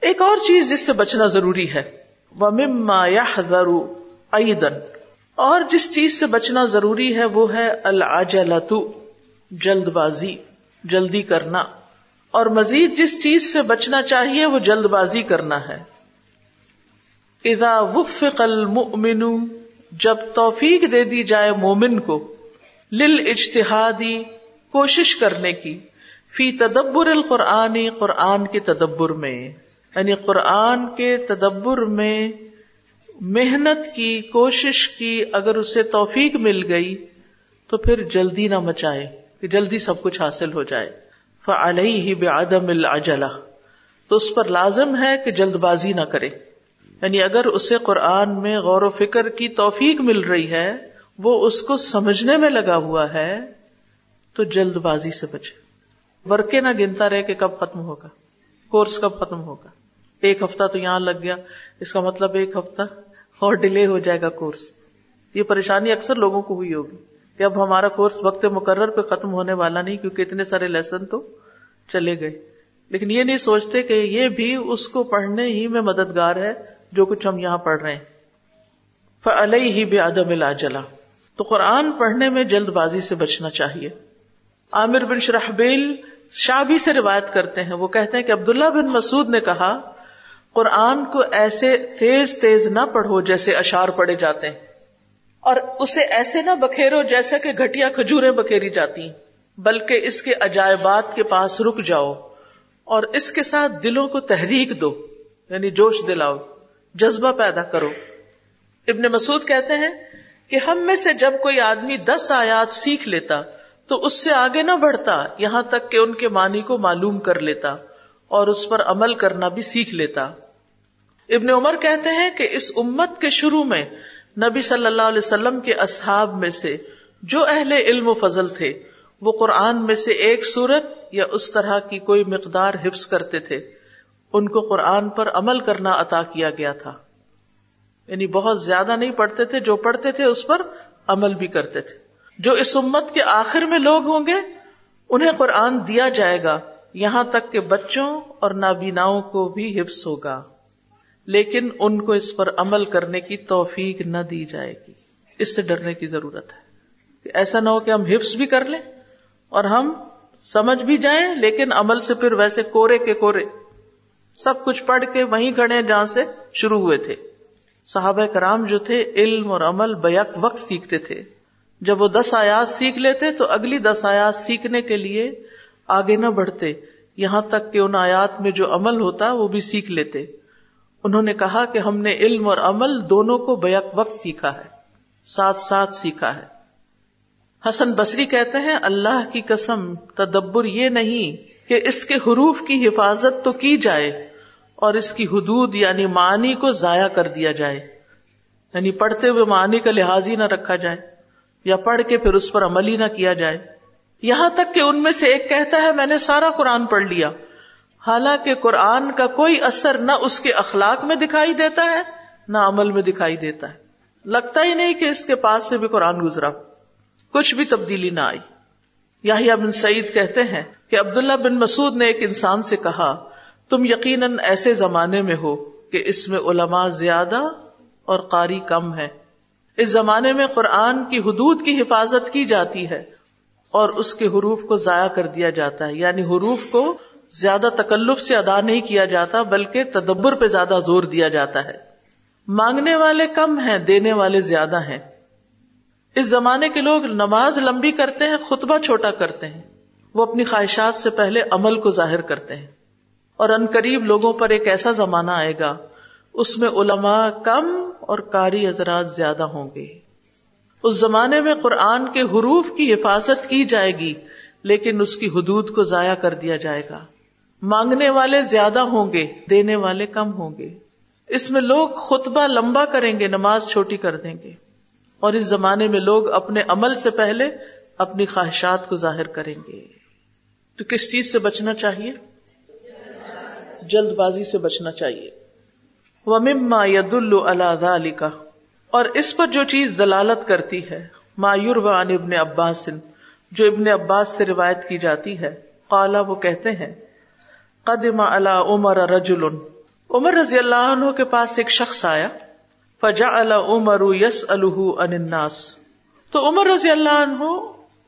ایک اور چیز جس سے بچنا ضروری ہے وہ مما یا اور جس چیز سے بچنا ضروری ہے، وہ ہے العجلت جلد بازی جلدی کرنا۔ اور مزید جس چیز سے بچنا چاہیے، وہ جلد بازی کرنا ہے۔ اذا وفق المؤمن، جب توفیق دے دی جائے مومن کو لل اجتہادی کوشش کرنے کی فی تدبر القرآن، قرآن کے تدبر میں۔ یعنی قرآن کے تدبر میں محنت کی، کوشش کی، اگر اسے توفیق مل گئی تو پھر جلدی نہ مچائے، کہ جلدی سب کچھ حاصل ہو جائے۔ فعلیہ ہی بے آدم العجلہ۔ تو اس پر لازم ہے کہ جلد بازی نہ کرے۔ یعنی اگر اسے قرآن میں غور و فکر کی توفیق مل رہی ہے، وہ اس کو سمجھنے میں لگا ہوا ہے، تو جلد بازی سے بچے۔ ورکے نہ گنتا رہے کہ کب ختم ہوگا۔ کورس کب ختم ہوگا۔ ایک ہفتہ تو یہاں لگ گیا۔ اس کا مطلب ایک ہفتہ اور ڈیلے ہو جائے گا کورس۔ یہ پریشانی اکثر لوگوں کو ہوئی ہوگی کہ اب ہمارا کورس وقت مقرر پہ ختم ہونے والا نہیں کیونکہ اتنے سارے لیسن تو چلے گئے۔ لیکن یہ نہیں سوچتے کہ یہ بھی اس کو پڑھنے ہی میں مددگار ہے جو کچھ ہم یہاں پڑھ رہے ہیں۔ فلئی ہی بے ادم جلا تو قرآن پڑھنے میں جلد بازی سے بچنا چاہیے۔ عامر بن شرحبیل شابی سے روایت کرتے ہیں۔ وہ کہتے ہیں کہ عبداللہ بن مسعود نے کہا قرآن کو ایسے تیز تیز نہ پڑھو جیسے اشار پڑے جاتے ہیں۔ اور اسے ایسے نہ بکھیرو جیسا کہ گھٹیا کھجورے بکھیری جاتی بلکہ اس کے عجائبات کے پاس رک جاؤ اور اس کے ساتھ دلوں کو تحریک دو یعنی جوش دلاؤ، جذبہ پیدا کرو۔ ابن مسعود کہتے ہیں کہ ہم میں سے جب کوئی آدمی دس آیات سیکھ لیتا تو اس سے آگے نہ بڑھتا، یہاں تک کہ ان کے معنی کو معلوم کر لیتا۔ اور اس پر عمل کرنا بھی سیکھ لیتا۔ ابن عمر کہتے ہیں کہ اس امت کے شروع میں نبی صلی اللہ علیہ وسلم کے اصحاب میں سے جو اہل علم و فضل تھے، وہ قرآن میں سے ایک صورت یا اس طرح کی کوئی مقدار حفظ کرتے تھے۔ ان کو قرآن پر عمل کرنا عطا کیا گیا تھا۔ یعنی بہت زیادہ نہیں پڑھتے تھے، جو پڑھتے تھے اس پر عمل بھی کرتے تھے۔ جو اس امت کے آخر میں لوگ ہوں گے، انہیں قرآن دیا جائے گا۔ یہاں تک کہ بچوں اور نابیناؤں کو بھی حفظ ہوگا، لیکن ان کو اس پر عمل کرنے کی توفیق نہ دی جائے گی۔ اس سے ڈرنے کی ضرورت ہے کہ ایسا نہ ہو کہ ہم حفظ بھی کر لیں اور ہم سمجھ بھی جائیں، لیکن عمل سے پھر ویسے کورے کے کورے۔ سب کچھ پڑھ کے وہیں کھڑے جہاں سے شروع ہوئے تھے۔ صحابہ کرام جو تھے، علم اور عمل بیک وقت سیکھتے تھے۔ جب وہ دس آیات سیکھ لیتے تو اگلی دس آیات سیکھنے کے لیے آگے نہ بڑھتے۔ یہاں تک کہ ان آیات میں جو عمل ہوتا وہ بھی سیکھ لیتے۔ انہوں نے کہا کہ ہم نے علم اور عمل دونوں کو بیک وقت سیکھا ہے۔ ساتھ ساتھ سیکھا ہے۔ حسن بصری کہتے ہیں، اللہ کی قسم، تدبر یہ نہیں کہ اس کے حروف کی حفاظت تو کی جائے اور اس کی حدود یعنی معنی کو ضائع کر دیا جائے۔ یعنی پڑھتے ہوئے معنی کا لحاظ ہی نہ رکھا جائے یا پڑھ کے پھر اس پر عمل ہی نہ کیا جائے۔ یہاں تک کہ ان میں سے ایک کہتا ہے، میں نے سارا قرآن پڑھ لیا۔ حالانکہ قرآن کا کوئی اثر نہ اس کے اخلاق میں دکھائی دیتا ہے، نہ عمل میں دکھائی دیتا ہے۔ لگتا ہی نہیں کہ اس کے پاس سے بھی قرآن گزرا۔ کچھ بھی تبدیلی نہ آئی۔ یاہیا بن سعید کہتے ہیں کہ عبداللہ بن مسعود نے ایک انسان سے کہا، تم یقیناً ایسے زمانے میں ہو کہ اس میں علماء زیادہ اور قاری کم ہے اس زمانے میں قرآن کی حدود کی حفاظت کی جاتی ہے۔ اور اس کے حروف کو ضائع کر دیا جاتا ہے۔ یعنی حروف کو زیادہ تکلف سے ادا نہیں کیا جاتا، بلکہ تدبر پہ زیادہ زور دیا جاتا ہے۔ مانگنے والے کم ہیں، دینے والے زیادہ ہیں۔ اس زمانے کے لوگ نماز لمبی کرتے ہیں، خطبہ چھوٹا کرتے ہیں۔ وہ اپنی خواہشات سے پہلے عمل کو ظاہر کرتے ہیں۔ اور ان قریب لوگوں پر ایک ایسا زمانہ آئے گا، اس میں علماء کم اور کاری حضرات زیادہ ہوں گے۔ اس زمانے میں قرآن کے حروف کی حفاظت کی جائے گی، لیکن اس کی حدود کو ضائع کر دیا جائے گا۔ مانگنے والے زیادہ ہوں گے، دینے والے کم ہوں گے۔ اس میں لوگ خطبہ لمبا کریں گے، نماز چھوٹی کر دیں گے۔ اور اس زمانے میں لوگ اپنے عمل سے پہلے اپنی خواہشات کو ظاہر کریں گے۔ تو کس چیز سے بچنا چاہیے؟ جلد بازی سے بچنا چاہیے۔ وہ مما ید اللہ کا اور اس پر جو چیز دلالت کرتی ہے مایور وان ابن عباس، جو ابن عباس سے روایت کی جاتی ہے، قالا وہ کہتے ہیں، قدم اللہ عمر رجل، عمر رضی اللہ عنہ کے پاس ایک شخص آیا فجا عمر یس الناس۔ تو عمر رضی اللہ عنہ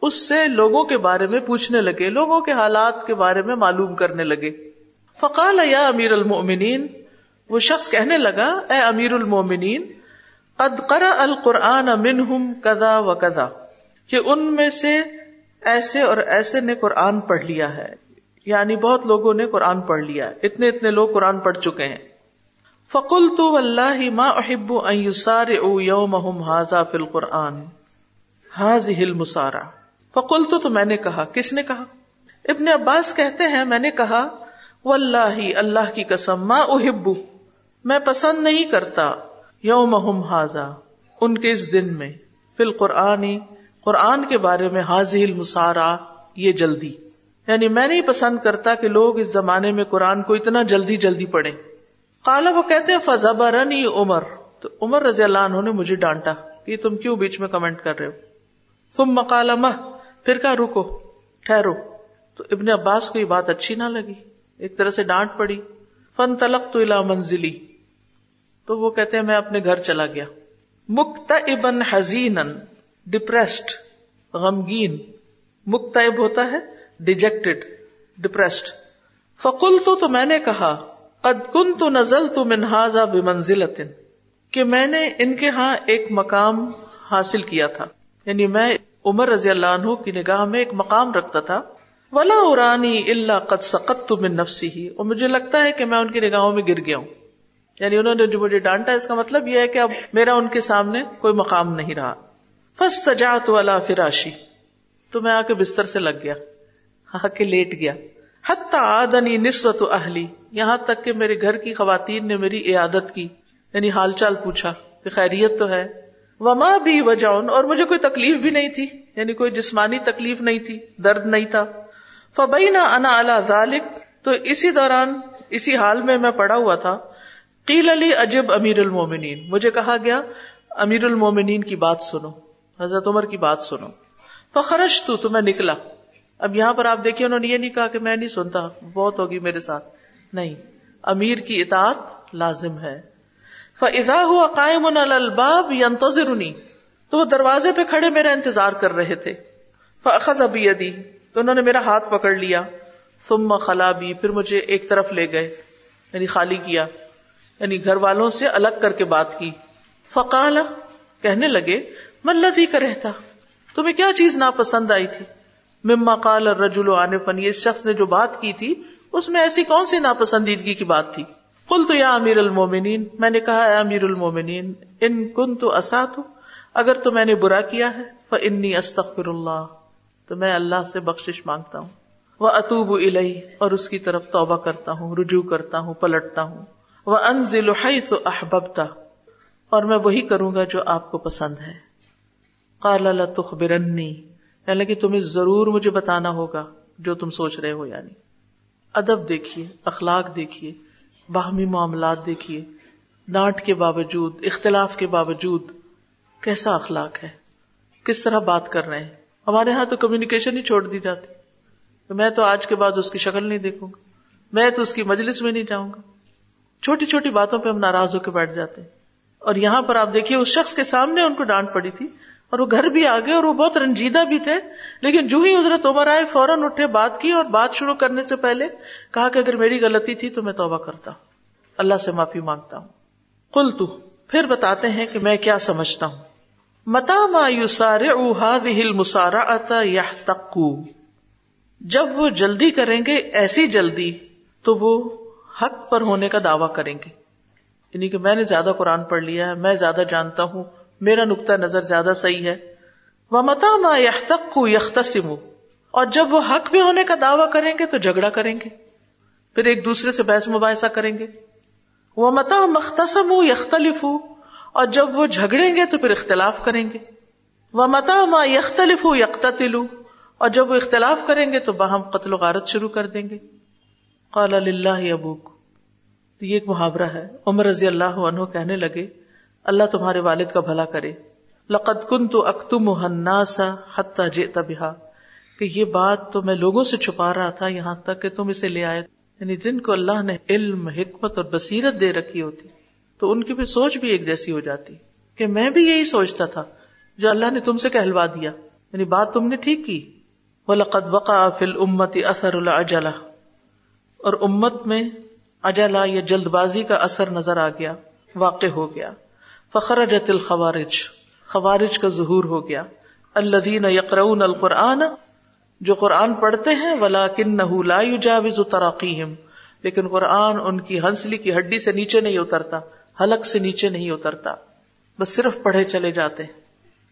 اس سے لوگوں کے بارے میں پوچھنے لگے، لوگوں کے حالات کے بارے میں معلوم کرنے لگے۔ فقال یا امیر المومنین وہ شخص کہنے لگا، اے امیر المومنین قد قرأ القرآن منہم کذا و کذا، کہ ان میں سے ایسے اور ایسے نے قرآن پڑھ لیا ہے۔ یعنی بہت لوگوں نے قرآن پڑھ لیا اتنے اتنے لوگ قرآن پڑھ چکے ہیں۔ فکل تو اللہ ما احب سار او یوم حاضا فل قرآن حاض ہل مسارا فکل تو میں نے کہا، کس نے کہا؟ ابن عباس کہتے ہیں، میں نے کہا و اللہ اللہ کی قسم، ما احب میں پسند نہیں کرتا۔ یوم حاضا ان کے اس دن میں فل قرآن قرآن کے بارے میں حاضل مسارا یہ جلدی۔ یعنی میں نہیں پسند کرتا کہ لوگ اس زمانے میں قرآن کو اتنا جلدی جلدی پڑھیں۔ کالا وہ کہتے ہیں عمر۔ تو عمر رضی اللہ عنہ نے مجھے ڈانٹا کہ تم کیوں بیچ میں کمنٹ کر رہے ہو۔ تم مکالا مہ، پھر کیا رکو، ٹھہرو۔ تو ابن عباس کو یہ بات اچھی نہ لگی۔ ایک طرح سے ڈانٹ پڑی۔ فن تلق تو الا منزلی تو وہ کہتے ہیں میں اپنے گھر چلا گیا۔ مکت ابن حزین ڈپریسڈ غمگین۔ مکتب ہوتا ہے ڈیجیکٹڈ ڈپریسڈ فکل تو میں نے کہا، قد کن تو نزل تو منہازا بمنزل کہ میں نے ان کے ہاں ایک مقام حاصل کیا تھا۔ یعنی میں عمر رضی اللہ عنہ کی نگاہ میں ایک مقام رکھتا تھا۔ ولا ارانی اللہ قد سقت تو من نفسی ہی اور مجھے لگتا ہے کہ میں ان کی نگاہوں میں گر گیا ہوں۔ یعنی انہوں نے جو مجھے ڈانٹا اس کا مطلب یہ ہے کہ اب میرا ان کے سامنے کوئی مقام نہیں رہا۔ فس تجات والا فراشی۔ تو میں آ کے بستر سے لگ گیا، آ کے لیٹ گیا۔ حتی آدنی نسوت اہلی۔ یہاں تک کہ میرے گھر کی خواتین نے میری عیادت کی یعنی حال چال پوچھا کہ خیریت تو ہے۔ وما بھی وجہ اور مجھے کوئی تکلیف بھی نہیں تھی یعنی کوئی جسمانی تکلیف نہیں تھی، درد نہیں تھا۔ فبینا انا اللہ ذالک، تو اسی دوران، اسی حال میں میں پڑا ہوا تھا۔ قیل علی عجب امیر المومنین۔ مجھے کہا گیا، امیر المومنین کی بات سنو، حضرت عمر کی بات سنو۔ فخرش تو تو میں نکلا۔ اب یہاں پر آپ دیکھیے، انہوں نے یہ نہیں کہا کہ میں نہیں سنتا، بہت ہوگی میرے ساتھ۔ نہیں، امیر کی اطاعت لازم ہے۔ فضا ہوا قائم الباب ینتظرنی تو وہ دروازے پہ کھڑے میرا انتظار کر رہے تھے۔ فاخذ ابی یدی تو انہوں نے میرا ہاتھ پکڑ لیا۔ ثم خلا بھی پھر مجھے ایک طرف لے گئے یعنی خالی کیا۔ یعنی گھر والوں سے الگ کر کے بات کی۔ فقال، کہنے لگے ملتی کا رہتا تمہیں کیا چیز ناپسند آئی تھی؟ مما قال رجول آنے پن یہ شخص نے جو بات کی تھی، اس میں ایسی کون سی ناپسندیدگی کی بات تھی؟ کل تو یا امیر المومنین میں نے کہا، اے امیر المومنین، ان کن تو اسات اگر تو میں نے برا کیا ہے وہ انی استغفر اللہ۔ تو میں اللہ سے بخشش مانگتا ہوں۔ وہ اطوب الہی اور اس کی طرف توبہ کرتا ہوں، رجوع کرتا ہوں، پلٹتا ہوں۔ وہ انزل حیث احببتا اور میں وہی کروں گا جو آپ کو پسند ہے۔ قال لا تخبرنی یعنی کہ تمہیں ضرور مجھے بتانا ہوگا جو تم سوچ رہے ہو یعنی۔ ادب دیکھیے، اخلاق دیکھیے، باہمی معاملات دیکھیے ڈانٹ کے باوجود، اختلاف کے باوجود کیسا اخلاق ہے؟ کس طرح بات کر رہے ہیں؟ ہمارے یہاں تو کمیونیکیشن ہی چھوڑ دی جاتی۔ میں تو آج کے بعد اس کی شکل نہیں دیکھوں گا۔ میں تو اس کی مجلس میں نہیں جاؤں گا۔ چھوٹی چھوٹی باتوں پہ ہم ناراض ہو کے بیٹھ جاتے ہیں۔ اور یہاں پر آپ دیکھیے، اس شخص کے سامنے ان کو ڈانٹ پڑی تھی اور وہ گھر بھی آ گئے اور وہ بہت رنجیدہ بھی تھے۔ لیکن جو ہی حضرت عمر آئے فوراً اٹھے، بات کی اور بات شروع کرنے سے پہلے کہا کہ اگر میری غلطی تھی تو میں توبہ کرتا ہوں۔ اللہ سے معافی مانگتا ہوں۔ کل تو پھر بتاتے ہیں کہ میں کیا سمجھتا ہوں۔ متا ما یو سارے ہل مسارا اتا یا جب وہ جلدی کریں گے، ایسی جلدی تو وہ حق پر ہونے کا دعوی کریں گے۔ یعنی کہ میں نے زیادہ قرآن پڑھ لیا ہے، میں زیادہ جانتا ہوں، میرا نقطۂ نظر زیادہ صحیح ہے۔ وہ متا ما یخ یختصم اور جب وہ حق بھی ہونے کا دعوی کریں گے تو جھگڑا کریں گے۔ پھر ایک دوسرے سے بحث مباحثہ کریں گے۔ وہ متا مختصم یختلف اور جب وہ جھگڑیں گے تو پھر اختلاف کریں گے۔ وہ متا ما یختلف یکتلو اور جب وہ اختلاف کریں گے تو باہم قتل و غارت شروع کر دیں گے۔ قال اللہ ابوک۔ یہ ایک محاورہ ہے۔ عمر رضی اللہ عنہ کہنے لگے، اللہ تمہارے والد کا بھلا کرے۔ لقد کن تو اختم سا کہ یہ بات تو میں لوگوں سے چھپا رہا تھا یہاں تک کہ تم اسے لے آئے۔ یعنی جن کو اللہ نے علم، حکمت اور بصیرت دے رکھی ہوتی، تو ان کی بھی سوچ بھی ایک جیسی ہو جاتی۔ کہ میں بھی یہی سوچتا تھا جو اللہ نے تم سے کہلوا دیا۔ یعنی بات تم نے ٹھیک کی۔ وہ لقد وقا فل امتی اثر الجلا اور امت میں اجلا یا جلد بازی کا اثر نظر آ گیا، واقع ہو گیا۔ فخر جت الخوارج، خوارج کا ظہور ہو گیا۔ الدین یقرون القرآن، جو قرآن پڑھتے ہیں ولا کن لا جاوز تراقی لیکن قرآن ان کی ہنسلی کی ہڈی سے نیچے نہیں اترتا، حلق سے نیچے نہیں اترتا۔ بس صرف پڑھے چلے جاتے ہیں۔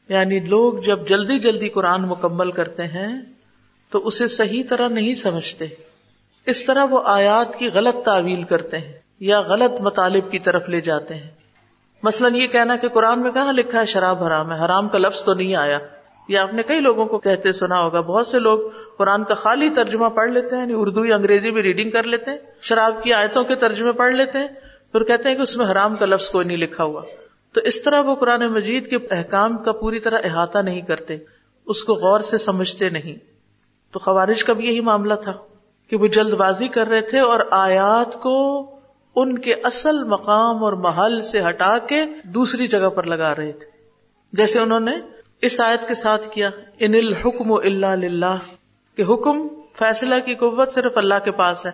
یعنی لوگ جب جلدی جلدی قرآن مکمل کرتے ہیں، تو اسے صحیح طرح نہیں سمجھتے۔ اس طرح وہ آیات کی غلط تعویل کرتے ہیں یا غلط مطالب کی طرف لے جاتے ہیں۔ مثلاً یہ کہنا کہ قرآن میں کہاں لکھا ہے شراب حرام ہے؟ حرام کا لفظ تو نہیں آیا۔ یا آپ نے کئی لوگوں کو کہتے سنا ہوگا۔ بہت سے لوگ قرآن کا خالی ترجمہ پڑھ لیتے ہیں یعنی اردو یا انگریزی بھی ریڈنگ کر لیتے ہیں، شراب کی آیتوں کے ترجمے پڑھ لیتے ہیں پھر کہتے ہیں کہ اس میں حرام کا لفظ کوئی نہیں لکھا ہوا۔ تو اس طرح وہ قرآن مجید کے احکام کا پوری طرح احاطہ نہیں کرتے، اس کو غور سے سمجھتے نہیں۔ تو خوارش کا بھی یہی معاملہ تھا۔ کہ وہ جلد بازی کر رہے تھے اور آیات کو ان کے اصل مقام اور محل سے ہٹا کے دوسری جگہ پر لگا رہے تھے۔ جیسے انہوں نے اس آیت کے ساتھ کیا، ان الحکم اللہ کہ حکم فیصلہ کی قوت صرف اللہ کے پاس ہے۔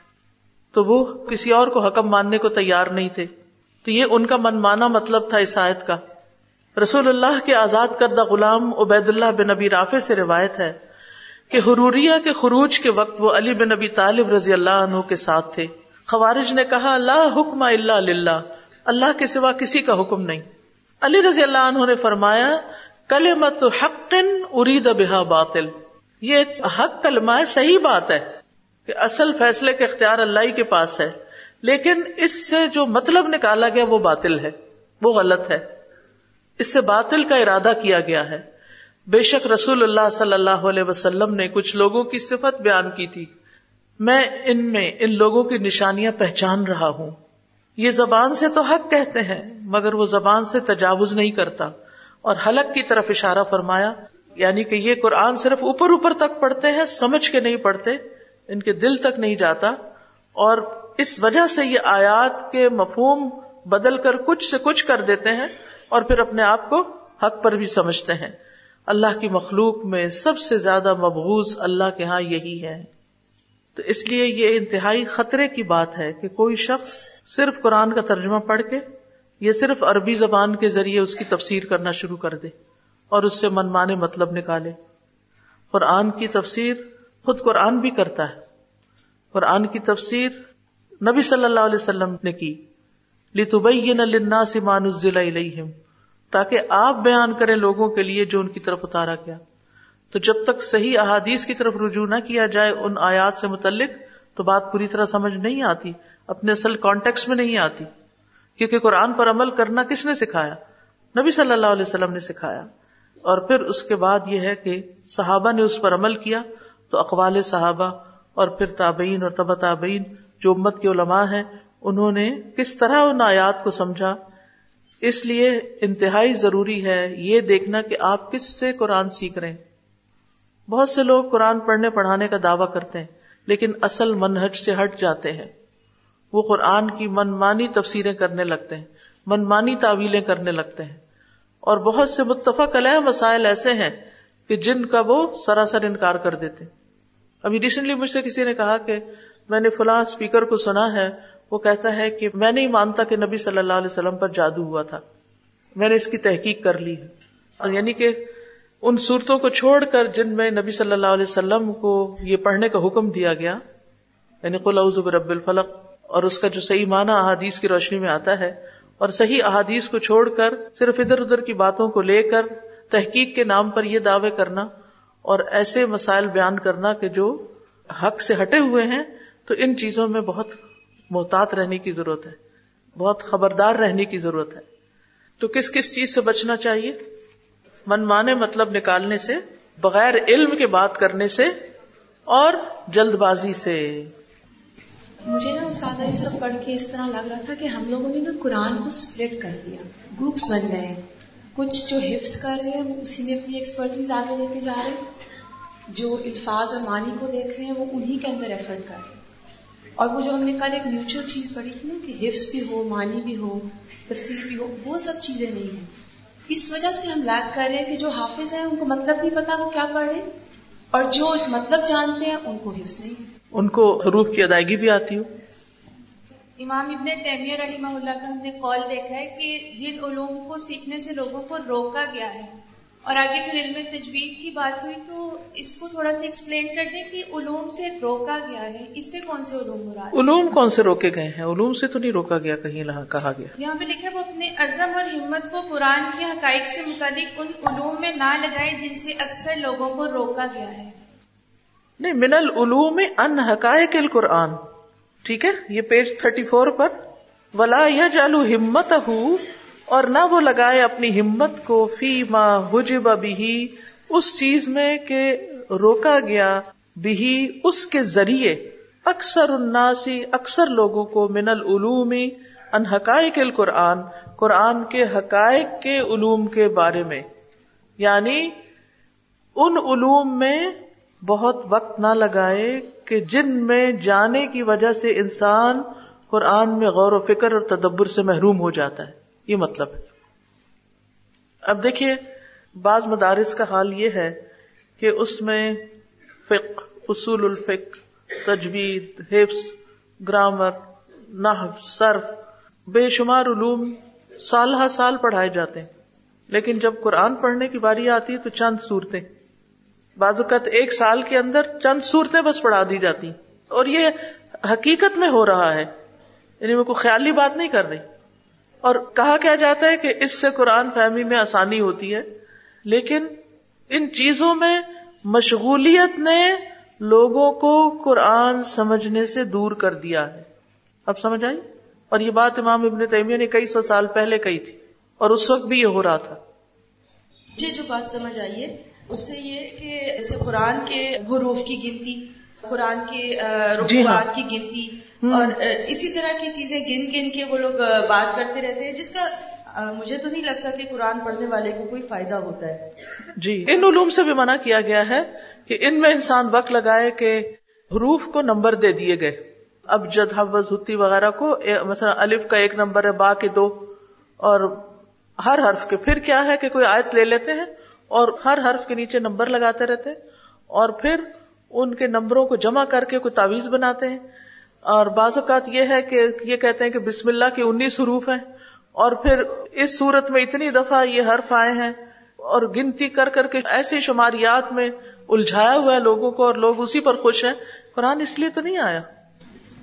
تو وہ کسی اور کو حکم ماننے کو تیار نہیں تھے۔ تو یہ ان کا من مانا مطلب تھا اس آیت کا۔ رسول اللہ کے آزاد کردہ غلام عبید اللہ بن نبی رافع سے روایت ہے کہ حروریا کے خروج کے وقت وہ علی بن نبی طالب رضی اللہ عنہ کے ساتھ تھے۔ خوارج نے کہا اللہ حکم اللہ اللہ اللہ کے سوا کسی کا حکم نہیں۔ علی رضی اللہ عنہ نے فرمایا کل مت حق ارید بحا باطل۔ یہ حق کلمہ ہے، صحیح بات ہے کہ اصل فیصلے کے اختیار اللہ ہی کے پاس ہے۔ لیکن اس سے جو مطلب نکالا گیا وہ باطل ہے، وہ غلط ہے۔ اس سے باطل کا ارادہ کیا گیا ہے۔ بے شک رسول اللہ صلی اللہ علیہ وسلم نے کچھ لوگوں کی صفت بیان کی تھی۔ میں ان میں ان لوگوں کی نشانیاں پہچان رہا ہوں۔ یہ زبان سے تو حق کہتے ہیں، مگر وہ زبان سے تجاوز نہیں کرتا۔ اور حلق کی طرف اشارہ فرمایا یعنی کہ یہ قرآن صرف اوپر اوپر تک پڑھتے ہیں، سمجھ کے نہیں پڑھتے، ان کے دل تک نہیں جاتا۔ اور اس وجہ سے یہ آیات کے مفہوم بدل کر کچھ سے کچھ کر دیتے ہیں اور پھر اپنے آپ کو حق پر بھی سمجھتے ہیں۔ اللہ کی مخلوق میں سب سے زیادہ مبغوض اللہ کے ہاں یہی ہے۔ تو اس لیے یہ انتہائی خطرے کی بات ہے کہ کوئی شخص صرف قرآن کا ترجمہ پڑھ کے یہ صرف عربی زبان کے ذریعے اس کی تفسیر کرنا شروع کر دے اور اس سے منمانے مطلب نکالے۔ قرآن کی تفسیر خود قرآن بھی کرتا ہے۔ قرآن کی تفسیر نبی صلی اللہ علیہ وسلم نے کی۔ تاکہ آپ بیان کریں لوگوں کے لیے جو ان کی طرف اتارا گیا۔ تو جب تک صحیح احادیث کی طرف رجوع نہ کیا جائے ان آیات سے متعلق، تو بات پوری طرح سمجھ نہیں آتی، اپنے اصل کانٹیکس میں نہیں آتی۔ کیونکہ قرآن پر عمل کرنا کس نے سکھایا؟ نبی صلی اللہ علیہ وسلم نے سکھایا۔ اور پھر اس کے بعد یہ ہے کہ صحابہ نے اس پر عمل کیا، تو اقوال صحابہ اور پھر تابعین اور تبا تابعین، جو امت کے علماء ہیں، انہوں نے کس طرح ان آیات کو سمجھا؟ اس لیے انتہائی ضروری ہے یہ دیکھنا کہ آپ کس سے قرآن سیکھ رہے ہیں۔ بہت سے لوگ قرآن پڑھنے پڑھانے کا دعویٰ کرتے ہیں، لیکن اصل منہج سے ہٹ جاتے ہیں۔ وہ قرآن کی منمانی تفسیریں کرنے لگتے ہیں، منمانی تعویلیں کرنے لگتے ہیں۔ اور بہت سے متفق علیہ مسائل ایسے ہیں کہ جن کا وہ سراسر انکار کر دیتے۔ ابھی ریسنٹلی مجھ سے کسی نے کہا کہ میں نے فلاں اسپیکر کو سنا ہے وہ کہتا ہے کہ میں نہیں مانتا کہ نبی صلی اللہ علیہ وسلم پر جادو ہوا تھا۔ میں نے اس کی تحقیق کر لی ہے۔ یعنی کہ ان صورتوں کو چھوڑ کر جن میں نبی صلی اللہ علیہ وسلم کو یہ پڑھنے کا حکم دیا گیا یعنی قل اعوذ برب الفلق، اور اس کا جو صحیح معنی احادیث کی روشنی میں آتا ہے، اور صحیح احادیث کو چھوڑ کر صرف ادھر ادھر کی باتوں کو لے کر تحقیق کے نام پر یہ دعوے کرنا اور ایسے مسائل بیان کرنا کہ جو حق سے ہٹے ہوئے ہیں، تو ان چیزوں میں بہت محتاط رہنے کی ضرورت ہے بہت خبردار رہنے کی ضرورت ہے تو کس کس چیز سے بچنا چاہیے من مانے مطلب نکالنے سے بغیر علم کے بات کرنے سے اور جلد بازی سے مجھے نا استاد یہ سب پڑھ کے اس طرح لگ رہا تھا کہ ہم لوگوں نے نا قرآن کو اسپلٹ کر دیا۔ گروپس بن گئے۔ کچھ جو حفظ کر رہے ہیں، وہ اسی میں اپنی ایکسپرٹیز آگے لے کے جا رہے ہیں۔ جو الفاظ اور معنی کو دیکھ رہے ہیں، وہ انہیں کے اندر ایفرٹ کر رہے ہیں۔ اور وہ جو ہم نے کل ایک میوچل چیز پڑھی تھی نا کہ حفظ بھی ہو معنی بھی ہو تفصیل بھی ہو وہ سب چیزیں نہیں ہیں۔ اس وجہ سے ہم لیک کر رہے ہیں کہ جو حافظ ہیں ان کو مطلب نہیں پتا وہ کیا پڑھ رہے اور جو مطلب جانتے ہیں ان کو حفظ نہیں۔ ان کو حروف کی ادائیگی بھی آتی ہو۔ امام ابن تیمیہ رحمہ اللہ کا ہم نے قول دیکھا ہے کہ جن علوم کو سیکھنے سے لوگوں کو روکا گیا ہے۔ اور آگے پھر علم تجوید کی بات ہوئی تو اس کو تھوڑا سا ایکسپلین کر دیں کہ علوم سے روکا گیا ہے۔ اس سے کون سے علوم مراد علوم کون سے روکے گئے ہیں؟ علوم سے تو نہیں روکا گیا کہیں کہا گیا۔ یہاں پہ لکھا وہ اپنے عزم اور ہمت کو قرآن کے حقائق سے متعلق ان علوم میں نہ لگائے جن سے اکثر لوگوں کو روکا گیا ہے۔ نہیں من العلوم ان حقائق القرآن۔ ٹھیک ہے؟ یہ پیج تھرٹی فور پر۔ ولا یہ جالو ہمت اور نہ وہ لگائے اپنی ہمت کو فی ما حجب بھی اس چیز میں کہ روکا گیا بھی اس کے ذریعے۔ اکثر الناسی اکثر لوگوں کو من العلوم ان حقائق القرآن، قرآن کے حقائق کے علوم کے بارے میں۔ یعنی ان علوم میں بہت وقت نہ لگائے کہ جن میں جانے کی وجہ سے انسان قرآن میں غور و فکر اور تدبر سے محروم ہو جاتا ہے۔ یہ مطلب ہے۔ اب دیکھیے، بعض مدارس کا حال یہ ہے کہ اس میں فق اصول الفق تجوید، حفظ، گرامر، نحو، صرف بے شمار علوم سال ہر سال پڑھائے جاتے ہیں۔ لیکن جب قرآن پڑھنے کی باری آتی ہے تو چند صورتیں۔ بعض اوقات ایک سال کے اندر چند صورتیں بس پڑھا دی جاتی۔ اور یہ حقیقت میں ہو رہا ہے۔ یعنی میں کوئی خیالی بات نہیں کر رہی۔ اور کہا کیا جاتا ہے کہ اس سے قرآن فہمی میں آسانی ہوتی ہے، لیکن ان چیزوں میں مشغولیت نے لوگوں کو قرآن سمجھنے سے دور کر دیا ہے۔ اب سمجھ آئی؟ اور یہ بات امام ابن تیمیہ نے کئی سو سال پہلے کہی تھی، اور اس وقت بھی یہ ہو رہا تھا۔ مجھے جو بات سمجھ آئی ہے، اس سے یہ کہ جیسے قرآن کے حروف کی گنتی قرآن کے جی ہاں۔ کی گنتی۔ اور اسی طرح کی چیزیں گن گن کے وہ لوگ بات کرتے رہتے ہیں جس کا مجھے تو نہیں لگتا کہ قرآن پڑھنے والے کو کوئی فائدہ ہوتا ہے۔ جی۔ ان علوم سے بھی منع کیا گیا ہے کہ ان میں انسان وقت لگائے کہ حروف کو نمبر دے دیے گئے۔ اب جد حفظ ہتی وغیرہ کو مثلا الف کا ایک نمبر ہے با کے دو۔ اور ہر حرف کے پھر کیا ہے کہ کوئی آیت لے لیتے ہیں اور ہر حرف کے نیچے نمبر لگاتے رہتے اور پھر ان کے نمبروں کو جمع کر کے کوئی تعویذ بناتے ہیں۔ اور بعض اوقات یہ ہے کہ یہ کہتے ہیں کہ بسم اللہ کے انیس حروف ہیں۔ اور پھر اس صورت میں اتنی دفعہ یہ حرف آئے ہیں اور گنتی کر کر کے ایسی شماریات میں الجھایا ہوا ہے لوگوں کو اور لوگ اسی پر خوش ہیں۔ قرآن اس لیے تو نہیں آیا۔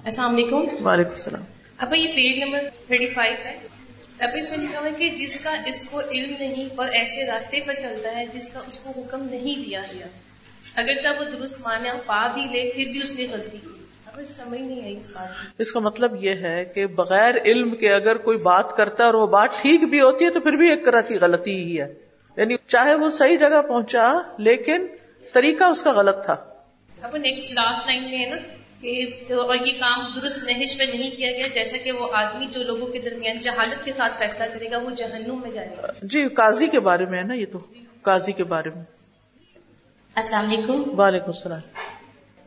السلام علیکم۔ وعلیکم السلام۔ اب یہ پیج نمبر تھرٹی فائیو ہے۔ اب اس میں لکھا ہوا ہے کہ جس کا اس کو علم نہیں اور ایسے راستے پر چلتا ہے جس کا اس کو حکم نہیں دیا گیا۔ اگر چاہے وہ درست مانے پا بھی لے پھر بھی اس نے غلطی کی۔ سمجھ نہیں آئی اس بات اس کا مطلب یہ ہے کہ بغیر علم کے اگر کوئی بات کرتا ہے اور وہ بات ٹھیک بھی ہوتی ہے تو پھر بھی ایک طرح کی غلطی ہی ہے۔ یعنی چاہے وہ صحیح جگہ پہنچا لیکن طریقہ اس کا غلط تھا۔ اب نیکسٹ لاسٹ ٹائم میں ہے نا کہ اور یہ کام درست نہش پہ نہیں کیا گیا جیسا کہ وہ آدمی جو لوگوں کے درمیان جہالت کے ساتھ فیصلہ کرے گا وہ جہنم میں جائے گا۔ جی قاضی کے بارے میں ہے نا یہ تو۔ قاضی کے بارے میں۔ السلام علیکم۔ وعلیکم السلام۔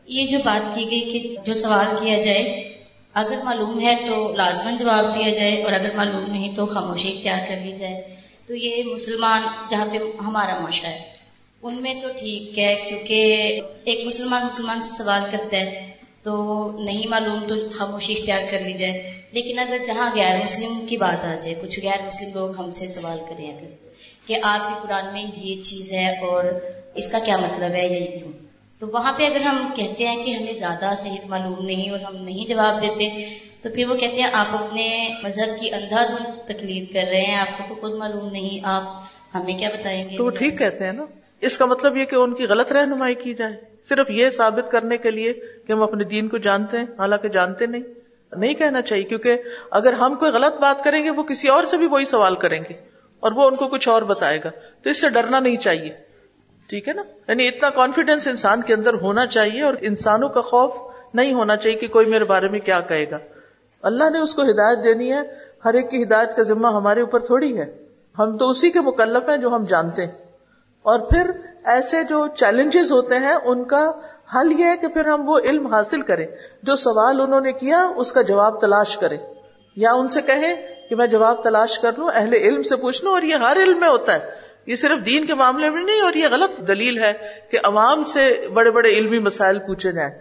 یہ جو بات کی گئی کہ جو سوال کیا جائے اگر معلوم ہے تو لازمن جواب دیا جائے اور اگر معلوم نہیں تو خاموشی اختیار کر لی جائے۔ تو یہ مسلمان جہاں پہ ہمارا معاشرہ ہے ان میں تو ٹھیک ہے کیونکہ ایک مسلمان مسلمان سے سوال کرتا ہے تو نہیں معلوم تو خاموشی اختیار کر لی جائے۔ لیکن اگر جہاں غیر مسلم کی بات آ جائے کچھ غیر مسلم لوگ ہم سے سوال کریں اگر کہ آپ کے قرآن میں یہ چیز ہے اور اس کا کیا مطلب ہے یا کیوں تو وہاں پہ اگر ہم کہتے ہیں کہ ہمیں زیادہ صحیح معلوم نہیں اور ہم نہیں جواب دیتے، تو پھر وہ کہتے ہیں آپ اپنے مذہب کی اندھا دھن تکلیف کر رہے ہیں، آپ کو خود معلوم نہیں، آپ ہمیں کیا بتائیں گے؟ تو وہ ٹھیک کہتے ہیں نا۔ اس کا مطلب یہ کہ ان کی غلط رہنمائی کی جائے۔ صرف یہ ثابت کرنے کے لیے کہ ہم اپنے دین کو جانتے ہیں، حالانکہ جانتے نہیں۔ نہیں کہنا چاہیے، کیونکہ اگر ہم کوئی غلط بات کریں گے، وہ کسی اور سے بھی وہی سوال کریں گے اور وہ ان کو کچھ اور بتائے گا۔ تو اس سے ڈرنا نہیں چاہیے۔ ٹھیک ہے نا؟ یعنی اتنا کانفیڈینس انسان کے اندر ہونا چاہیے اور انسانوں کا خوف نہیں ہونا چاہیے کہ کوئی میرے بارے میں کیا کہے گا۔ اللہ نے اس کو ہدایت دینی ہے۔ ہر ایک کی ہدایت کا ذمہ ہمارے اوپر تھوڑی ہے۔ ہم تو اسی کے مکلف ہیں جو ہم جانتے ہیں۔ اور پھر ایسے جو چیلنجز ہوتے ہیں، ان کا حل یہ ہے کہ پھر ہم وہ علم حاصل کریں۔ جو سوال انہوں نے کیا، اس کا جواب تلاش کریں۔ یا ان سے کہیں کہ میں جواب تلاش کر لوں، اہل علم سے پوچھ لوں اور یہ ہر علم میں ہوتا ہے۔ یہ صرف دین کے معاملے میں نہیں اور یہ غلط دلیل ہے کہ عوام سے بڑے بڑے علمی مسائل پوچھے جائیں۔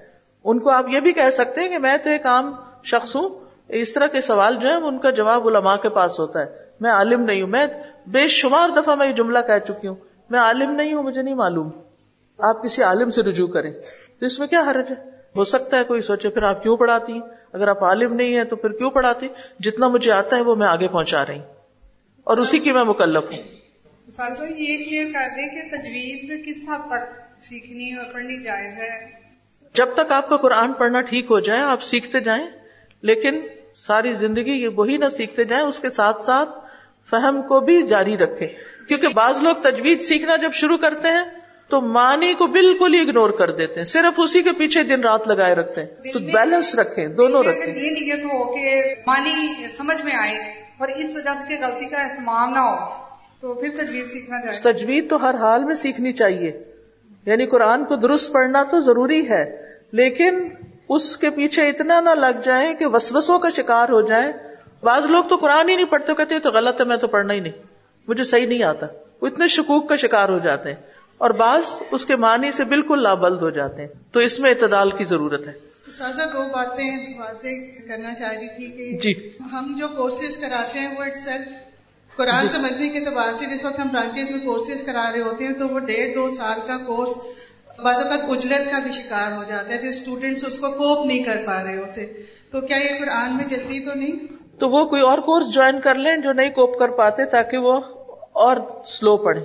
ان کو آپ یہ بھی کہہ سکتے ہیں کہ میں تو ایک عام شخص ہوں، اس طرح کے سوال جو ہے ان کا جواب علماء کے پاس ہوتا ہے۔ میں عالم نہیں ہوں، میں بے شمار دفعہ میں یہ جملہ کہہ چکی ہوں۔ میں عالم نہیں ہوں، مجھے نہیں معلوم۔ آپ کسی عالم سے رجوع کریں۔ تو اس میں کیا حرج ہے؟ ہو سکتا ہے کوئی سوچے، پھر آپ کیوں پڑھاتی ہیں؟ اگر آپ عالم نہیں ہیں تو پھر کیوں پڑھاتی؟ جتنا مجھے آتا ہے وہ میں آگے پہنچا رہی ہوں۔ اور اسی کی میں مکلف ہوں۔ یہ کلیئر کر دیں کہ تجویز کس حد تک سیکھنی اور پڑھنی جائز ہے؟ جب تک آپ کا قرآن پڑھنا ٹھیک ہو جائے آپ سیکھتے جائیں لیکن ساری زندگی یہ وہی نہ سیکھتے جائیں اس کے ساتھ ساتھ فہم کو بھی جاری رکھے کیونکہ بعض لوگ تجویز سیکھنا جب شروع کرتے ہیں تو معنی کو بالکل ہی اگنور کر دیتے ہیں۔ صرف اسی کے پیچھے دن رات لگائے رکھتے ہیں۔ تو بیلنس رکھیں دونوں رکھیں۔ یہ نیت ہو کہ معنی سمجھ میں آئے اور اس وجہ سے غلطی کا اہتمام نہ ہو۔ تو پھر تجویز سیکھنا چاہیے۔ تجویز تو ہر حال میں سیکھنی چاہیے۔ یعنی قرآن کو درست پڑھنا تو ضروری ہے لیکن اس کے پیچھے اتنا نہ لگ جائیں کہ وسوسوں کا شکار ہو جائیں بعض لوگ تو قرآن ہی نہیں پڑھتے کہتے تو غلط ہے میں تو پڑھنا ہی نہیں۔ مجھے صحیح نہیں آتا۔ وہ اتنے شکوک کا شکار ہو جاتے ہیں۔ اور بعض اس کے معنی سے بالکل لابلد ہو جاتے ہیں۔ تو اس میں اعتدال کی ضرورت ہے۔ سادہ دو باتیں واضح کرنا چاہ رہی تھی کہ جی۔ ہم جو کورسز کراتے ہیں وہ اٹ قرآن۔ سمجھنے کے اعتبار سے جس وقت ہم برانچیز میں کورسز کرا رہے ہوتے ہیں تو وہ ڈیڑھ دو سال کا کورس بعض اوقات اجلت کا بھی شکار ہو جاتا ہے اسٹوڈینٹس اس کو کوپ نہیں کر پا رہے ہوتے۔ تو کیا یہ قرآن میں جلدی تو نہیں؟ تو وہ کوئی اور کورس جوائن کر لیں جو نہیں کوپ کر پاتے تاکہ وہ اور سلو پڑھے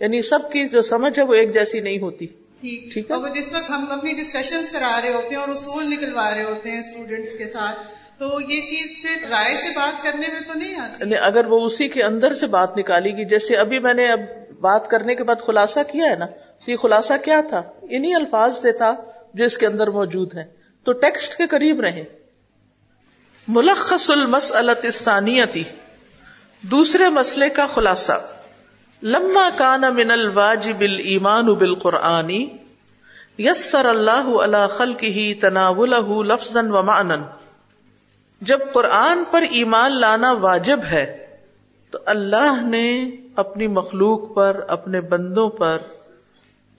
یعنی سب کی جو سمجھ ہے وہ ایک جیسی نہیں ہوتی۔ ٹھیک۔ ہے؟ جس وقت ہم اپنی ڈسکشن کرا رہے ہوتے ہیں اور اصول نکلوا رہے ہوتے ہیں اسٹوڈینٹس کے ساتھ تو یہ چیز پھر رائے سے بات کرنے میں تو نہیں آتی۔ اگر وہ اسی کے اندر سے بات نکالی گی، جیسے ابھی میں نے اب بات کرنے کے بعد خلاصہ کیا ہے نا یہ خلاصہ کیا تھا؟ انہی الفاظ سے تھا جو اس کے اندر موجود ہے تو ٹیکسٹ کے قریب رہے ملخص المسلط الثانیتی دوسرے مسئلے کا خلاصہ۔ لما کان من الواجب الایمان بالقرآن، یسر اللہ علی خلقہ تناولہ لفظا و معنی جب قرآن پر ایمان لانا واجب ہے، تو اللہ نے اپنی مخلوق پر، اپنے بندوں پر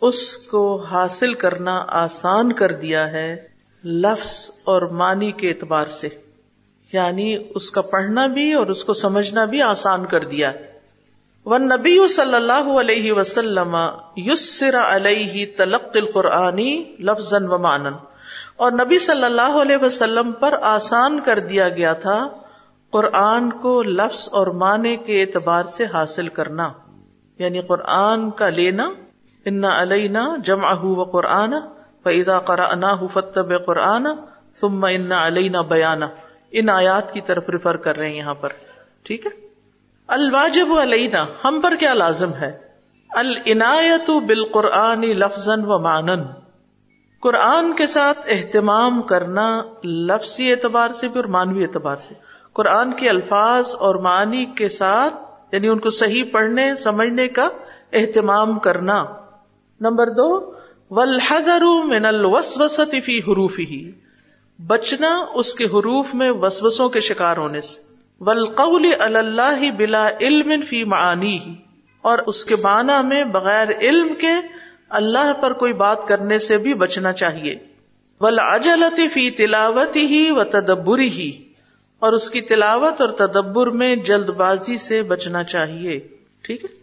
اس کو حاصل کرنا آسان کر دیا ہے لفظ اور معنی کے اعتبار سے۔ یعنی اس کا پڑھنا بھی اور اس کو سمجھنا بھی آسان کر دیا وہ نبی صلی اللہ علیہ وسلم یسر علیہ تلق القرآنی لفظ و مانن اور نبی صلی اللہ علیہ وسلم پر آسان کر دیا گیا تھا قرآن کو لفظ اور معنی کے اعتبار سے حاصل کرنا۔ یعنی قرآن کا لینا، ان علینا جمع و قرآن فعدا قرآن فتب قرآن ثم ان علینا بیانہ ان آیات کی طرف ریفر کر رہے ہیں یہاں پر۔ ٹھیک ہے؟ الواجب علینا، ہم پر کیا لازم ہے؟ العنایت بالقرآن لفظ و مانن قرآن کے ساتھ اہتمام کرنا لفظی اعتبار سے بھی اور مانوی اعتبار سے۔ قرآن کے الفاظ اور معنی کے ساتھ یعنی ان کو صحیح پڑھنے، سمجھنے کا اہتمام کرنا۔ نمبر دو ولحدر من الوسوسط فی حروف ہی بچنا اس کے حروف میں وسوسوں کے شکار ہونے سے۔ ولقول اللہ بلا علم فی معانی اور اس کے معنی میں بغیر علم کے اللہ پر کوئی بات کرنے سے بھی بچنا چاہیے۔ ولاجلت فی تلاوت ہی و تدبری ہی اور اس کی تلاوت اور تدبر میں جلد بازی سے بچنا چاہیے۔ ٹھیک ہے؟